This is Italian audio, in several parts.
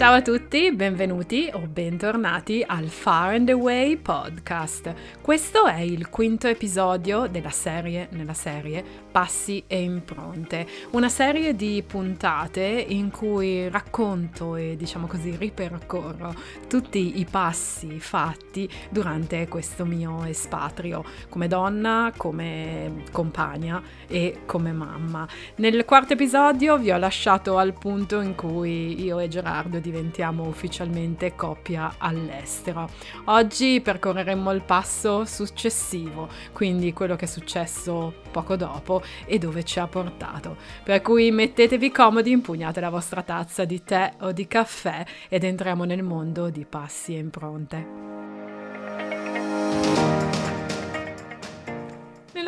Ciao a tutti, benvenuti o bentornati al Far and Away podcast. Questo è il quinto episodio della serie nella serie Passi e impronte, una serie di puntate in cui racconto e diciamo così ripercorro tutti i passi fatti durante questo mio espatrio come donna, come compagna e come mamma. Nel quarto episodio vi ho lasciato al punto in cui io e Gerardo diventiamo ufficialmente coppia all'estero. Oggi percorreremo il passo successivo, quindi quello che è successo poco dopo e dove ci ha portato. Per cui mettetevi comodi, impugnate la vostra tazza di tè o di caffè ed entriamo nel mondo di passi e impronte.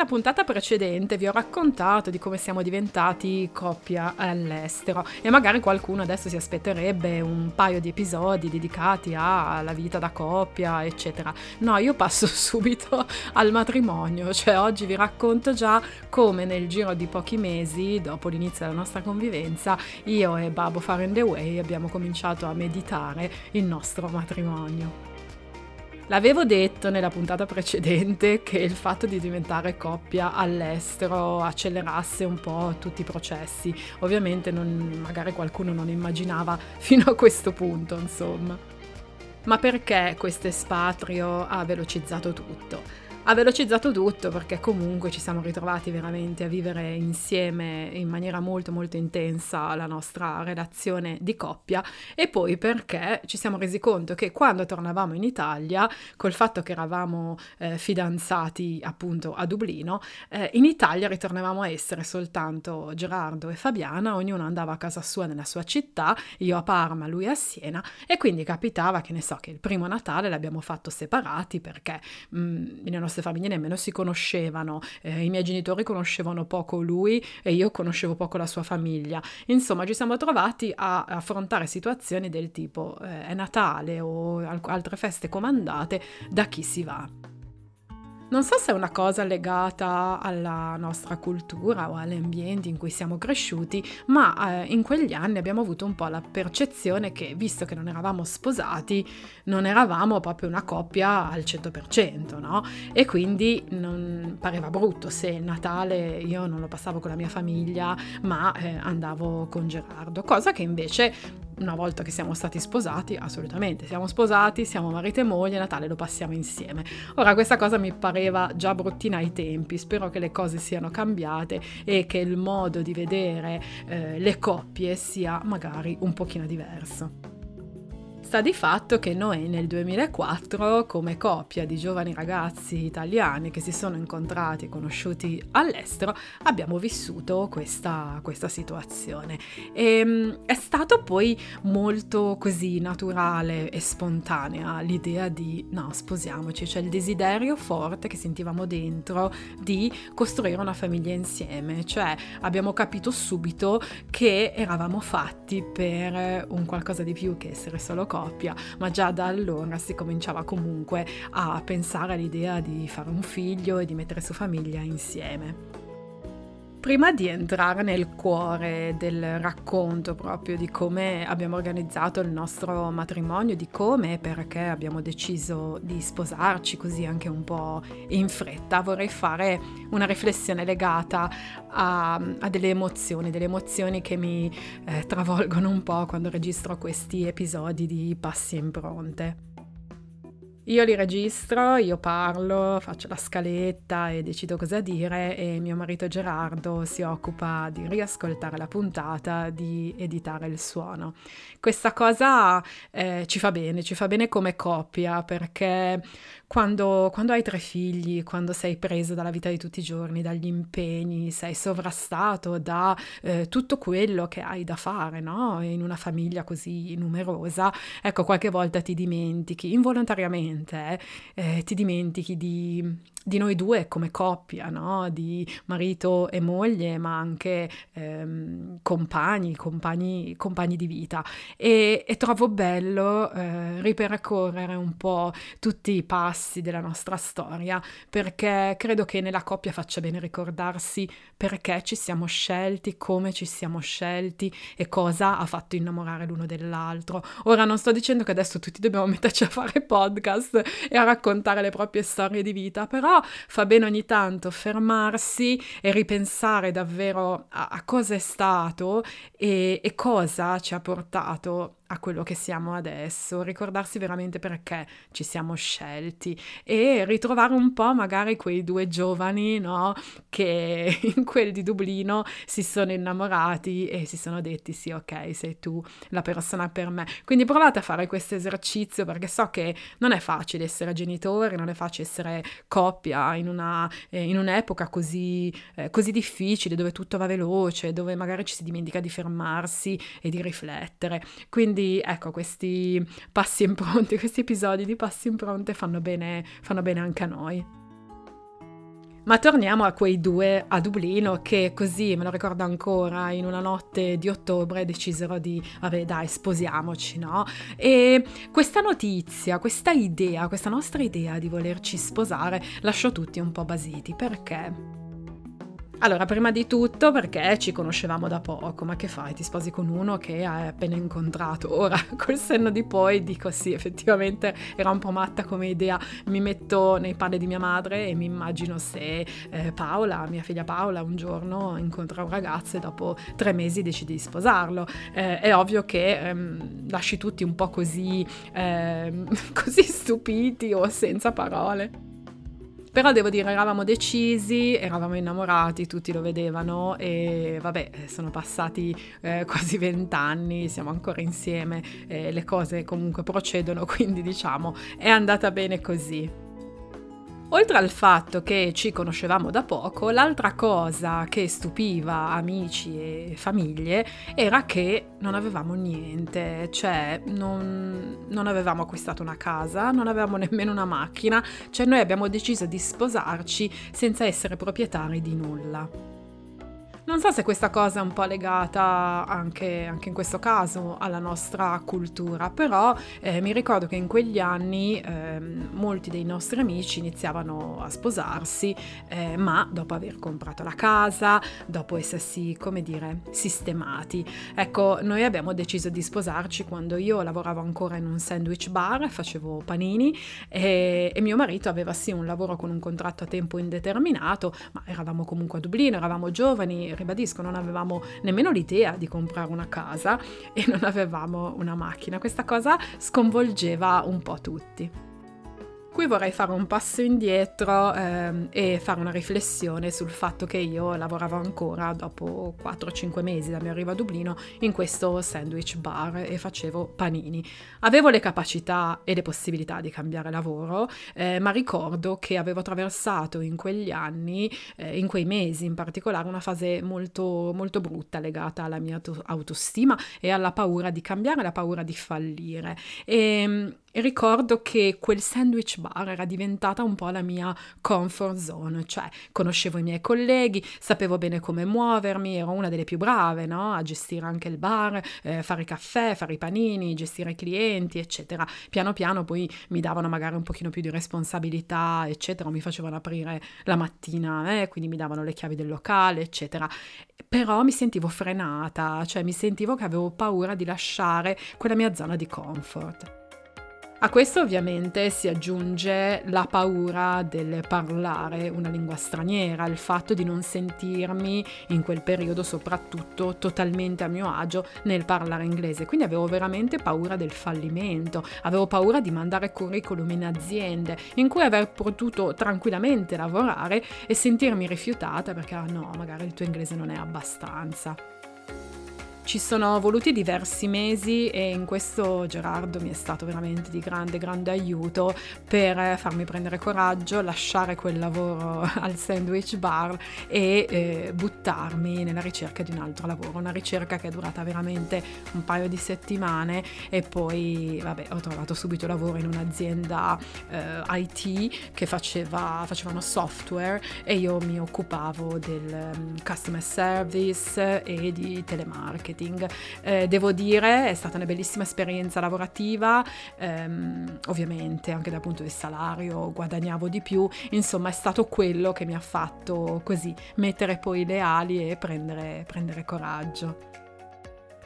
Nella puntata precedente vi ho raccontato di come siamo diventati coppia all'estero e magari qualcuno adesso si aspetterebbe un paio di episodi dedicati alla vita da coppia, eccetera. No, io passo subito al matrimonio, cioè oggi vi racconto già come nel giro di pochi mesi, dopo l'inizio della nostra convivenza, io e Babbo Far and Away abbiamo cominciato a meditare il nostro matrimonio. L'avevo detto nella puntata precedente che il fatto di diventare coppia all'estero accelerasse un po' tutti i processi. Ovviamente non, magari qualcuno non immaginava fino a questo punto, insomma. Ma perché questo espatrio ha velocizzato tutto? Ha velocizzato tutto perché comunque ci siamo ritrovati veramente a vivere insieme in maniera molto molto intensa la nostra relazione di coppia. E poi perché ci siamo resi conto che quando tornavamo in Italia col fatto che eravamo eh, fidanzati appunto a Dublino eh, in Italia ritornavamo a essere soltanto Gerardo e Fabiana ognuno andava a casa sua nella sua città io a Parma lui a Siena e quindi capitava che ne so che il primo Natale l'abbiamo fatto separati perché mh, mm, nelle nostre famiglie nemmeno si conoscevano, eh, i miei genitori conoscevano poco lui e io conoscevo poco la sua famiglia. Insomma, ci siamo trovati a affrontare situazioni del tipo eh, è Natale o altre feste comandate, da chi si va. Non so se è una cosa legata alla nostra cultura o agli ambienti in cui siamo cresciuti, ma eh, in quegli anni abbiamo avuto un po' la percezione che, visto che non eravamo sposati, non eravamo proprio una coppia al 100%, no? E quindi non pareva brutto se il Natale io non lo passavo con la mia famiglia, ma eh, andavo con Gerardo, cosa che invece una volta che siamo stati sposati, assolutamente, siamo sposati, siamo marito e moglie, Natale lo passiamo insieme. Ora questa cosa mi pareva già bruttina ai tempi, spero che le cose siano cambiate e che il modo di vedere eh, le coppie sia magari un pochino diverso. Sta di fatto che noi nel 2004, come coppia di giovani ragazzi italiani che si sono incontrati e conosciuti all'estero, abbiamo vissuto questa, questa situazione. E ehm, è stato poi molto così naturale e spontanea l'idea di no, sposiamoci, cioè il desiderio forte che sentivamo dentro di costruire una famiglia insieme, cioè abbiamo capito subito che eravamo fatti per un qualcosa di più che essere solo coppia ma già da allora si cominciava comunque a pensare all'idea di fare un figlio e di mettere su famiglia insieme. Prima di entrare nel cuore del racconto proprio di come abbiamo organizzato il nostro matrimonio, di come e perché abbiamo deciso di sposarci così anche un po' in fretta, vorrei fare una riflessione legata a, a delle emozioni, delle emozioni che mi eh, travolgono un po' quando registro questi episodi di passi impronte. Io li registro, io parlo, faccio la scaletta e decido cosa dire e mio marito Gerardo si occupa di riascoltare la puntata, di editare il suono. Questa cosa eh, ci fa bene, ci fa bene come coppia perché quando, quando, hai tre figli, quando sei preso dalla vita di tutti i giorni, dagli impegni, sei sovrastato da eh, tutto quello che hai da fare, no? In una famiglia così numerosa, ecco, qualche volta ti dimentichi, involontariamente, eh, ti dimentichi di di noi due come coppia, no? di marito e moglie, ma anche ehm, compagni, compagni, compagni di vita. E, e trovo bello eh, ripercorrere un po' tutti i passi della nostra storia, perché credo che nella coppia faccia bene ricordarsi perché ci siamo scelti, come ci siamo scelti e cosa ha fatto innamorare l'uno dell'altro. Ora non sto dicendo che adesso tutti dobbiamo metterci a fare podcast e a raccontare le proprie storie di vita, però fa bene ogni tanto fermarsi e ripensare davvero a, a cosa è stato e, e cosa ci ha portato a quello che siamo adesso, ricordarsi veramente perché ci siamo scelti e ritrovare un po' magari quei due giovani, no, che in quel di Dublino si sono innamorati e si sono detti sì, ok, sei tu la persona per me. Quindi provate a fare questo esercizio perché so che non è facile essere genitori, non è facile essere coppia in, una, eh, in un'epoca così, eh, così difficile, dove tutto va veloce, dove magari ci si dimentica di fermarsi e di riflettere. Quindi quindi ecco, questi passi impronti, questi episodi di passi impronte fanno bene, fanno bene anche a noi. Ma torniamo a quei due a Dublino che così, me lo ricordo ancora, in una notte di ottobre decisero di, vabbè dai, sposiamoci, no? E questa notizia, questa idea, questa nostra idea di volerci sposare lasciò tutti un po' basiti. Perché? Allora, prima di tutto perché ci conoscevamo da poco, ma che fai? Ti sposi con uno che hai appena incontrato. Ora, col senno di poi dico sì, effettivamente era un po' matta come idea. Mi metto nei panni di mia madre e mi immagino se eh, Paola, mia figlia Paola, un giorno incontra un ragazzo e dopo tre mesi decide di sposarlo. Eh, è ovvio che ehm, lasci tutti un po' così, ehm, così stupiti o senza parole. Però devo dire, eravamo decisi, eravamo innamorati, tutti lo vedevano e vabbè, sono passati eh, quasi vent'anni, siamo ancora insieme, eh, le cose comunque procedono, quindi diciamo è andata bene così. Oltre al fatto che ci conoscevamo da poco, l'altra cosa che stupiva amici e famiglie era che non avevamo niente, cioè non, non, avevamo acquistato una casa, non avevamo nemmeno una macchina, cioè noi abbiamo deciso di sposarci senza essere proprietari di nulla. Non so se questa cosa è un po' legata anche, anche in questo caso alla nostra cultura, però eh, mi ricordo che in quegli anni eh, molti dei nostri amici iniziavano a sposarsi, eh, ma dopo aver comprato la casa, dopo essersi, come dire, sistemati. Ecco, noi abbiamo deciso di sposarci quando io lavoravo ancora in un sandwich bar, facevo panini e, e mio marito aveva sì un lavoro con un contratto a tempo indeterminato, ma eravamo comunque a Dublino, eravamo giovani, ribadisco, non avevamo nemmeno l'idea di comprare una casa e non avevamo una macchina. Questa cosa sconvolgeva un po' tutti. Qui vorrei fare un passo indietro ehm, e fare una riflessione sul fatto che io lavoravo ancora dopo 4-5 mesi dal mio arrivo a Dublino in questo sandwich bar e facevo panini. Avevo le capacità e le possibilità di cambiare lavoro, eh, ma ricordo che avevo attraversato in quegli anni, eh, in quei mesi in particolare, una fase molto, molto brutta legata alla mia autostima e alla paura di cambiare, la paura di fallire. E, ehm, e ricordo che quel sandwich bar era diventata un po' la mia comfort zone, cioè conoscevo i miei colleghi, sapevo bene come muovermi, ero una delle più brave no? a gestire anche il bar, eh, fare caffè, fare i panini, gestire i clienti, eccetera. Piano piano poi mi davano magari un pochino più di responsabilità, eccetera, mi facevano aprire la mattina, eh, quindi mi davano le chiavi del locale, eccetera. Però mi sentivo frenata, cioè mi sentivo che avevo paura di lasciare quella mia zona di comfort. A questo ovviamente si aggiunge la paura del parlare una lingua straniera, il fatto di non sentirmi in quel periodo soprattutto totalmente a mio agio nel parlare inglese, quindi avevo veramente paura del fallimento, avevo paura di mandare curriculum in aziende in cui aver potuto tranquillamente lavorare e sentirmi rifiutata perché ah no, magari il tuo inglese non è abbastanza. Ci sono voluti diversi mesi e in questo Gerardo mi è stato veramente di grande, grande aiuto per farmi prendere coraggio, lasciare quel lavoro al sandwich bar e eh, buttarmi nella ricerca di un altro lavoro, una ricerca che è durata veramente un paio di settimane e poi vabbè ho trovato subito lavoro in un'azienda eh, IT che faceva, facevano software e io mi occupavo del um, customer service e di telemarketing. Eh, devo dire è stata una bellissima esperienza lavorativa, ehm, ovviamente anche dal punto di salario guadagnavo di più, insomma è stato quello che mi ha fatto così mettere poi le ali e prendere, prendere coraggio.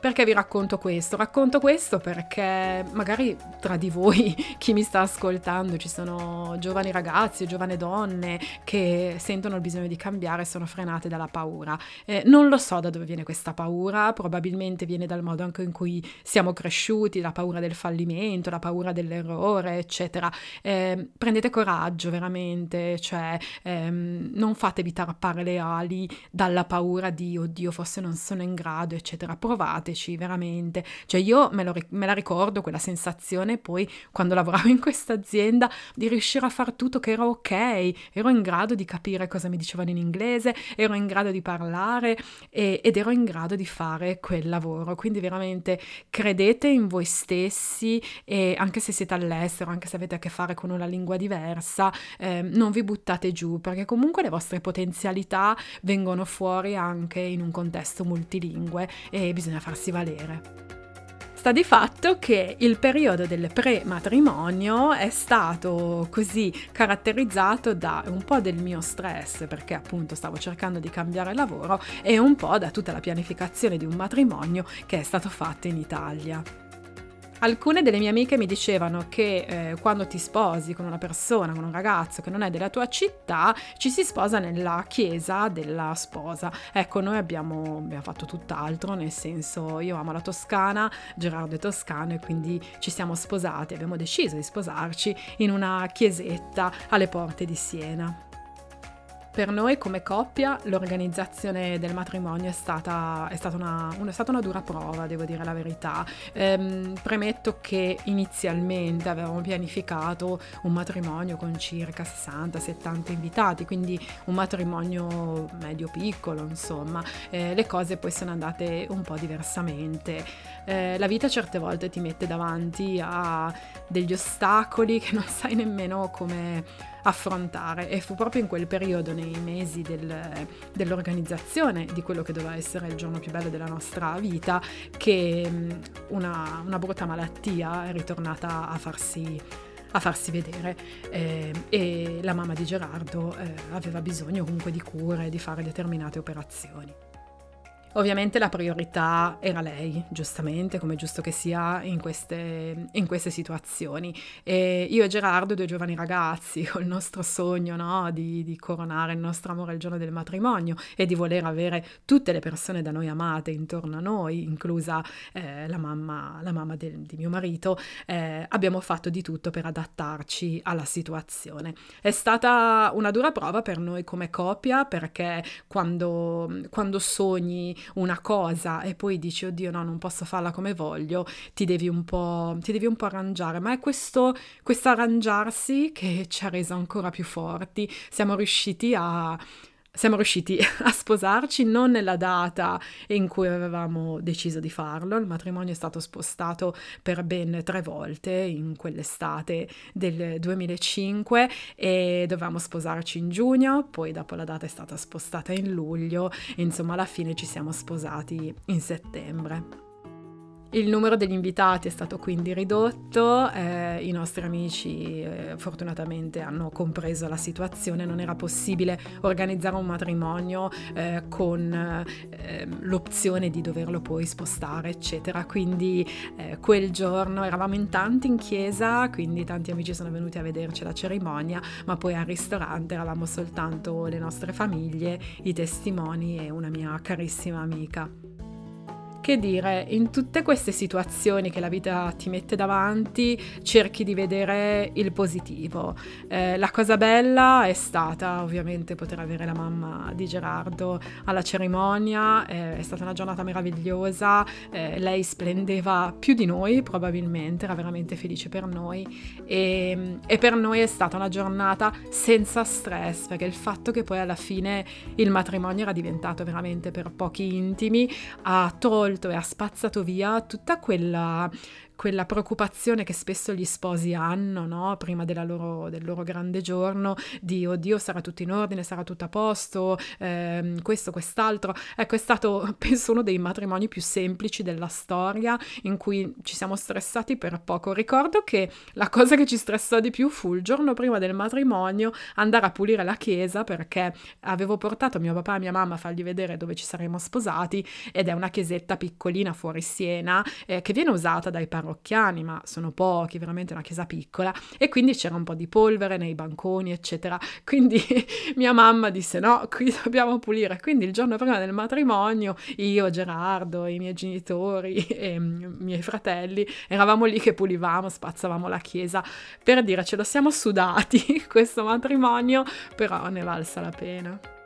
Perché vi racconto questo? Racconto questo perché magari tra di voi, chi mi sta ascoltando, ci sono giovani ragazzi o giovani donne che sentono il bisogno di cambiare e sono frenate dalla paura. Eh, non lo so da dove viene questa paura, probabilmente viene dal modo anche in cui siamo cresciuti, la paura del fallimento, la paura dell'errore, eccetera. Eh, prendete coraggio veramente, cioè ehm, non fatevi tarpare le ali dalla paura di oddio forse non sono in grado, eccetera. Provate simpatici, veramente. Cioè io me, lo, me la ricordo quella sensazione poi quando lavoravo in questa azienda di riuscire a far tutto che era ok, ero in grado di capire cosa mi dicevano in inglese, ero in grado di parlare e, ed ero in grado di fare quel lavoro. Quindi veramente credete in voi stessi e anche se siete all'estero, anche se avete a che fare con una lingua diversa, eh, non vi buttate giù perché comunque le vostre potenzialità vengono fuori anche in un contesto multilingue e bisogna far farsi valere. Sta di fatto che il periodo del pre-matrimonio è stato così caratterizzato da un po' del mio stress, perché appunto stavo cercando di cambiare lavoro, e un po' da tutta la pianificazione di un matrimonio che è stato fatto in Italia. Alcune delle mie amiche mi dicevano che eh, quando ti sposi con una persona, con un ragazzo che non è della tua città, ci si sposa nella chiesa della sposa. Ecco, noi abbiamo, abbiamo fatto tutt'altro, nel senso io amo la Toscana, Gerardo è toscano e quindi ci siamo sposati, abbiamo deciso di sposarci in una chiesetta alle porte di Siena. Per noi come coppia l'organizzazione del matrimonio è stata, è stata, una, una, è stata una, dura prova, devo dire la verità. Ehm, premetto che inizialmente avevamo pianificato un matrimonio con circa 60-70 invitati, quindi un matrimonio medio-piccolo, insomma. Eh, le cose poi sono andate un po' diversamente. Eh, la vita certe volte ti mette davanti a degli ostacoli che non sai nemmeno come affrontare e fu proprio in quel periodo, nei mesi del, dell'organizzazione di quello che doveva essere il giorno più bello della nostra vita, che una, una brutta malattia è ritornata a farsi a farsi vedere eh, e la mamma di Gerardo eh, aveva bisogno comunque di cure, di fare determinate operazioni. Ovviamente la priorità era lei, giustamente, come giusto che sia in queste, in queste situazioni. E io e Gerardo, due giovani ragazzi, con il nostro sogno no, di, di, coronare il nostro amore il giorno del matrimonio e di voler avere tutte le persone da noi amate intorno a noi, inclusa eh, la mamma, la mamma del, di mio marito, eh, abbiamo fatto di tutto per adattarci alla situazione. È stata una dura prova per noi come coppia perché quando, quando sogni una cosa e poi dici oddio no non posso farla come voglio, ti devi un po', ti devi un po arrangiare, ma è questo, questo arrangiarsi che ci ha reso ancora più forti, siamo riusciti a siamo riusciti a sposarci non nella data in cui avevamo deciso di farlo, il matrimonio è stato spostato per ben tre volte in quell'estate del 2005 e dovevamo sposarci in giugno, poi dopo la data è stata spostata in luglio, insomma alla fine ci siamo sposati in settembre. Il numero degli invitati è stato quindi ridotto, eh, i nostri amici eh, fortunatamente hanno compreso la situazione, non era possibile organizzare un matrimonio eh, con ehm, l'opzione di doverlo poi spostare, eccetera. Quindi eh, quel giorno eravamo in tanti in chiesa, quindi tanti amici sono venuti a vederci la cerimonia, ma poi al ristorante eravamo soltanto le nostre famiglie, i testimoni e una mia carissima amica. Che dire, in tutte queste situazioni che la vita ti mette davanti, cerchi di vedere il positivo. Eh, la cosa bella è stata ovviamente poter avere la mamma di Gerardo alla cerimonia, eh, è stata una giornata meravigliosa, eh, lei splendeva più di noi probabilmente, era veramente felice per noi e, e per noi è stata una giornata senza stress perché il fatto che poi alla fine il matrimonio era diventato veramente per pochi intimi ha tolto e ha spazzato via tutta quella quella preoccupazione che spesso gli sposi hanno, no? prima loro, del loro grande giorno, di oddio sarà tutto in ordine, sarà tutto a posto, ehm, questo, quest'altro. Ecco, è stato, penso, uno dei matrimoni più semplici della storia in cui ci siamo stressati per poco. Ricordo che la cosa che ci stressò di più fu il giorno prima del matrimonio andare a pulire la chiesa perché avevo portato mio papà e mia mamma a fargli vedere dove ci saremmo sposati ed è una chiesetta piccolina fuori Siena eh, che viene usata dai parenti parrocchiani, ma sono pochi, veramente una chiesa piccola, e quindi c'era un po' di polvere nei banconi, eccetera. Quindi mia mamma disse: No, qui dobbiamo pulire. Quindi il giorno prima del matrimonio, io, Gerardo, i miei genitori e i miei fratelli eravamo lì che pulivamo, spazzavamo la chiesa per dire ce lo siamo sudati questo matrimonio, però ne valsa la pena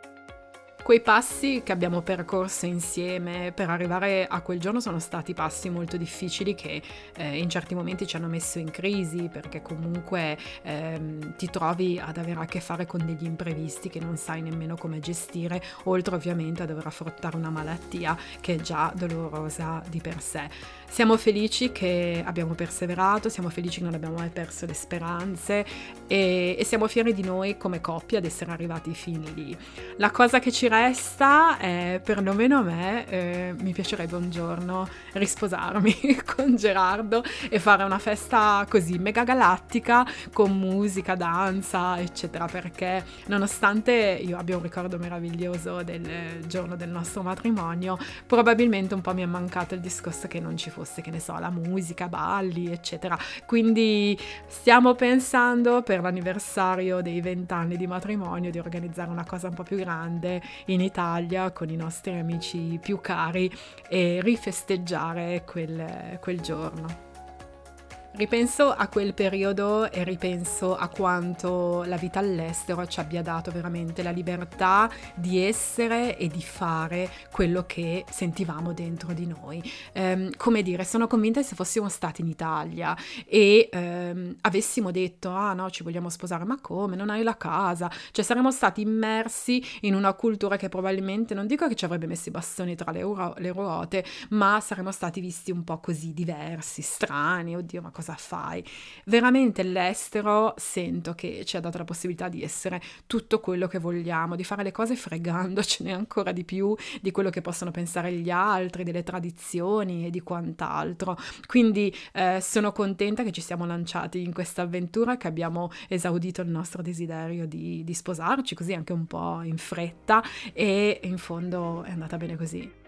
quei passi che abbiamo percorso insieme per arrivare a quel giorno sono stati passi molto difficili che eh, in certi momenti ci hanno messo in crisi perché comunque ehm, ti trovi ad avere a che fare con degli imprevisti che non sai nemmeno come gestire, oltre ovviamente a dover affrontare una malattia che è già dolorosa di per sé. Siamo felici che abbiamo perseverato, siamo felici che non abbiamo mai perso le speranze e, e siamo fieri di noi come coppia ad essere arrivati fin lì. La cosa che ci resta è, perlomeno a me, eh, mi piacerebbe un giorno risposarmi con Gerardo e fare una festa così mega galattica con musica, danza, eccetera, perché nonostante io abbia un ricordo meraviglioso del giorno del nostro matrimonio, probabilmente un po' mi è mancato il discorso che non ci fosse, che ne so, la musica, balli, eccetera. Quindi stiamo pensando per l'anniversario dei vent'anni di matrimonio di organizzare una cosa un po' più grande in Italia con i nostri amici più cari e rifesteggiare quel, quel giorno. Ripenso a quel periodo e ripenso a quanto la vita all'estero ci abbia dato veramente la libertà di essere e di fare quello che sentivamo dentro di noi. Um, come dire, sono convinta che se fossimo stati in Italia e um, avessimo detto ah no ci vogliamo sposare, ma come? Non hai la casa? Cioè saremmo stati immersi in una cultura che probabilmente, non dico che ci avrebbe messo i bastoni tra le, ru- le ruote, ma saremmo stati visti un po' così diversi, strani, oddio ma cosa cosa fai. Veramente l'estero sento che ci ha dato la possibilità di essere tutto quello che vogliamo, di fare le cose fregandocene ancora di più di quello che possono pensare gli altri, delle tradizioni e di quant'altro. Quindi eh, sono contenta che ci siamo lanciati in questa avventura, che abbiamo esaudito il nostro desiderio di, di sposarci, così anche un po' in fretta e in fondo è andata bene così.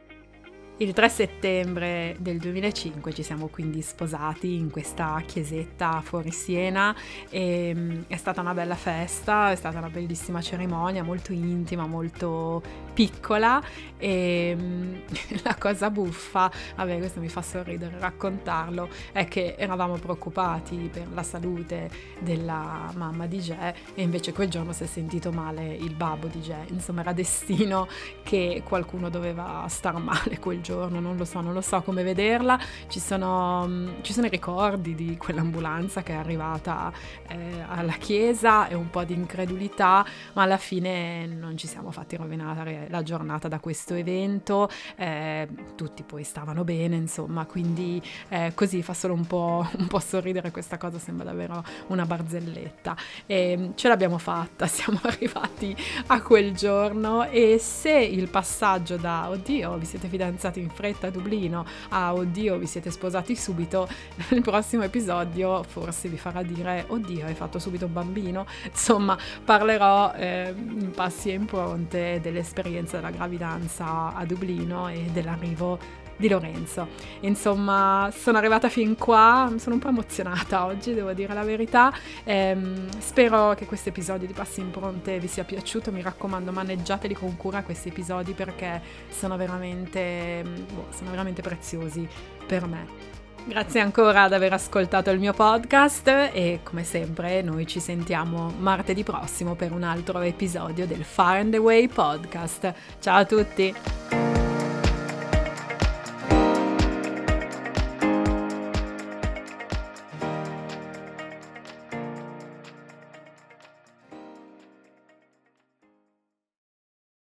Il 3 settembre del 2005 ci siamo quindi sposati in questa chiesetta fuori Siena e mm, è stata una bella festa, è stata una bellissima cerimonia, molto intima, molto piccola e mm, la cosa buffa, vabbè questo mi fa sorridere raccontarlo, è che eravamo preoccupati per la salute della mamma di Jay e invece quel giorno si è sentito male il babbo di Jay, insomma era destino che qualcuno doveva star male quel giorno, non lo so, non lo so come vederla. Ci sono, mm, ci sono i ricordi di quell'ambulanza che è arrivata eh, alla chiesa e un po' di incredulità, ma alla fine non ci siamo fatti rovinare la giornata da questo evento. Eh, tutti poi stavano bene, insomma, quindi eh, così fa solo un po', un po' sorridere questa cosa, sembra davvero una barzelletta. E mm, ce l'abbiamo fatta, siamo arrivati a quel giorno e se il passaggio da oddio vi siete fidanzati sposati in fretta a Dublino, ah oddio vi siete sposati subito, nel prossimo episodio forse vi farà dire oddio hai fatto subito un bambino, insomma parlerò eh, in passi e impronte dell'esperienza della gravidanza a Dublino e dell'arrivo di Lorenzo. Insomma, sono arrivata fin qua, sono un po' emozionata oggi, devo dire la verità. Ehm, spero che questo episodio di Passi Impronte vi sia piaciuto. Mi raccomando, maneggiateli con cura questi episodi perché sono veramente boh, sono veramente preziosi per me. Grazie ancora ad aver ascoltato il mio podcast e come sempre noi ci sentiamo martedì prossimo per un altro episodio del Far and Away podcast. Ciao a tutti!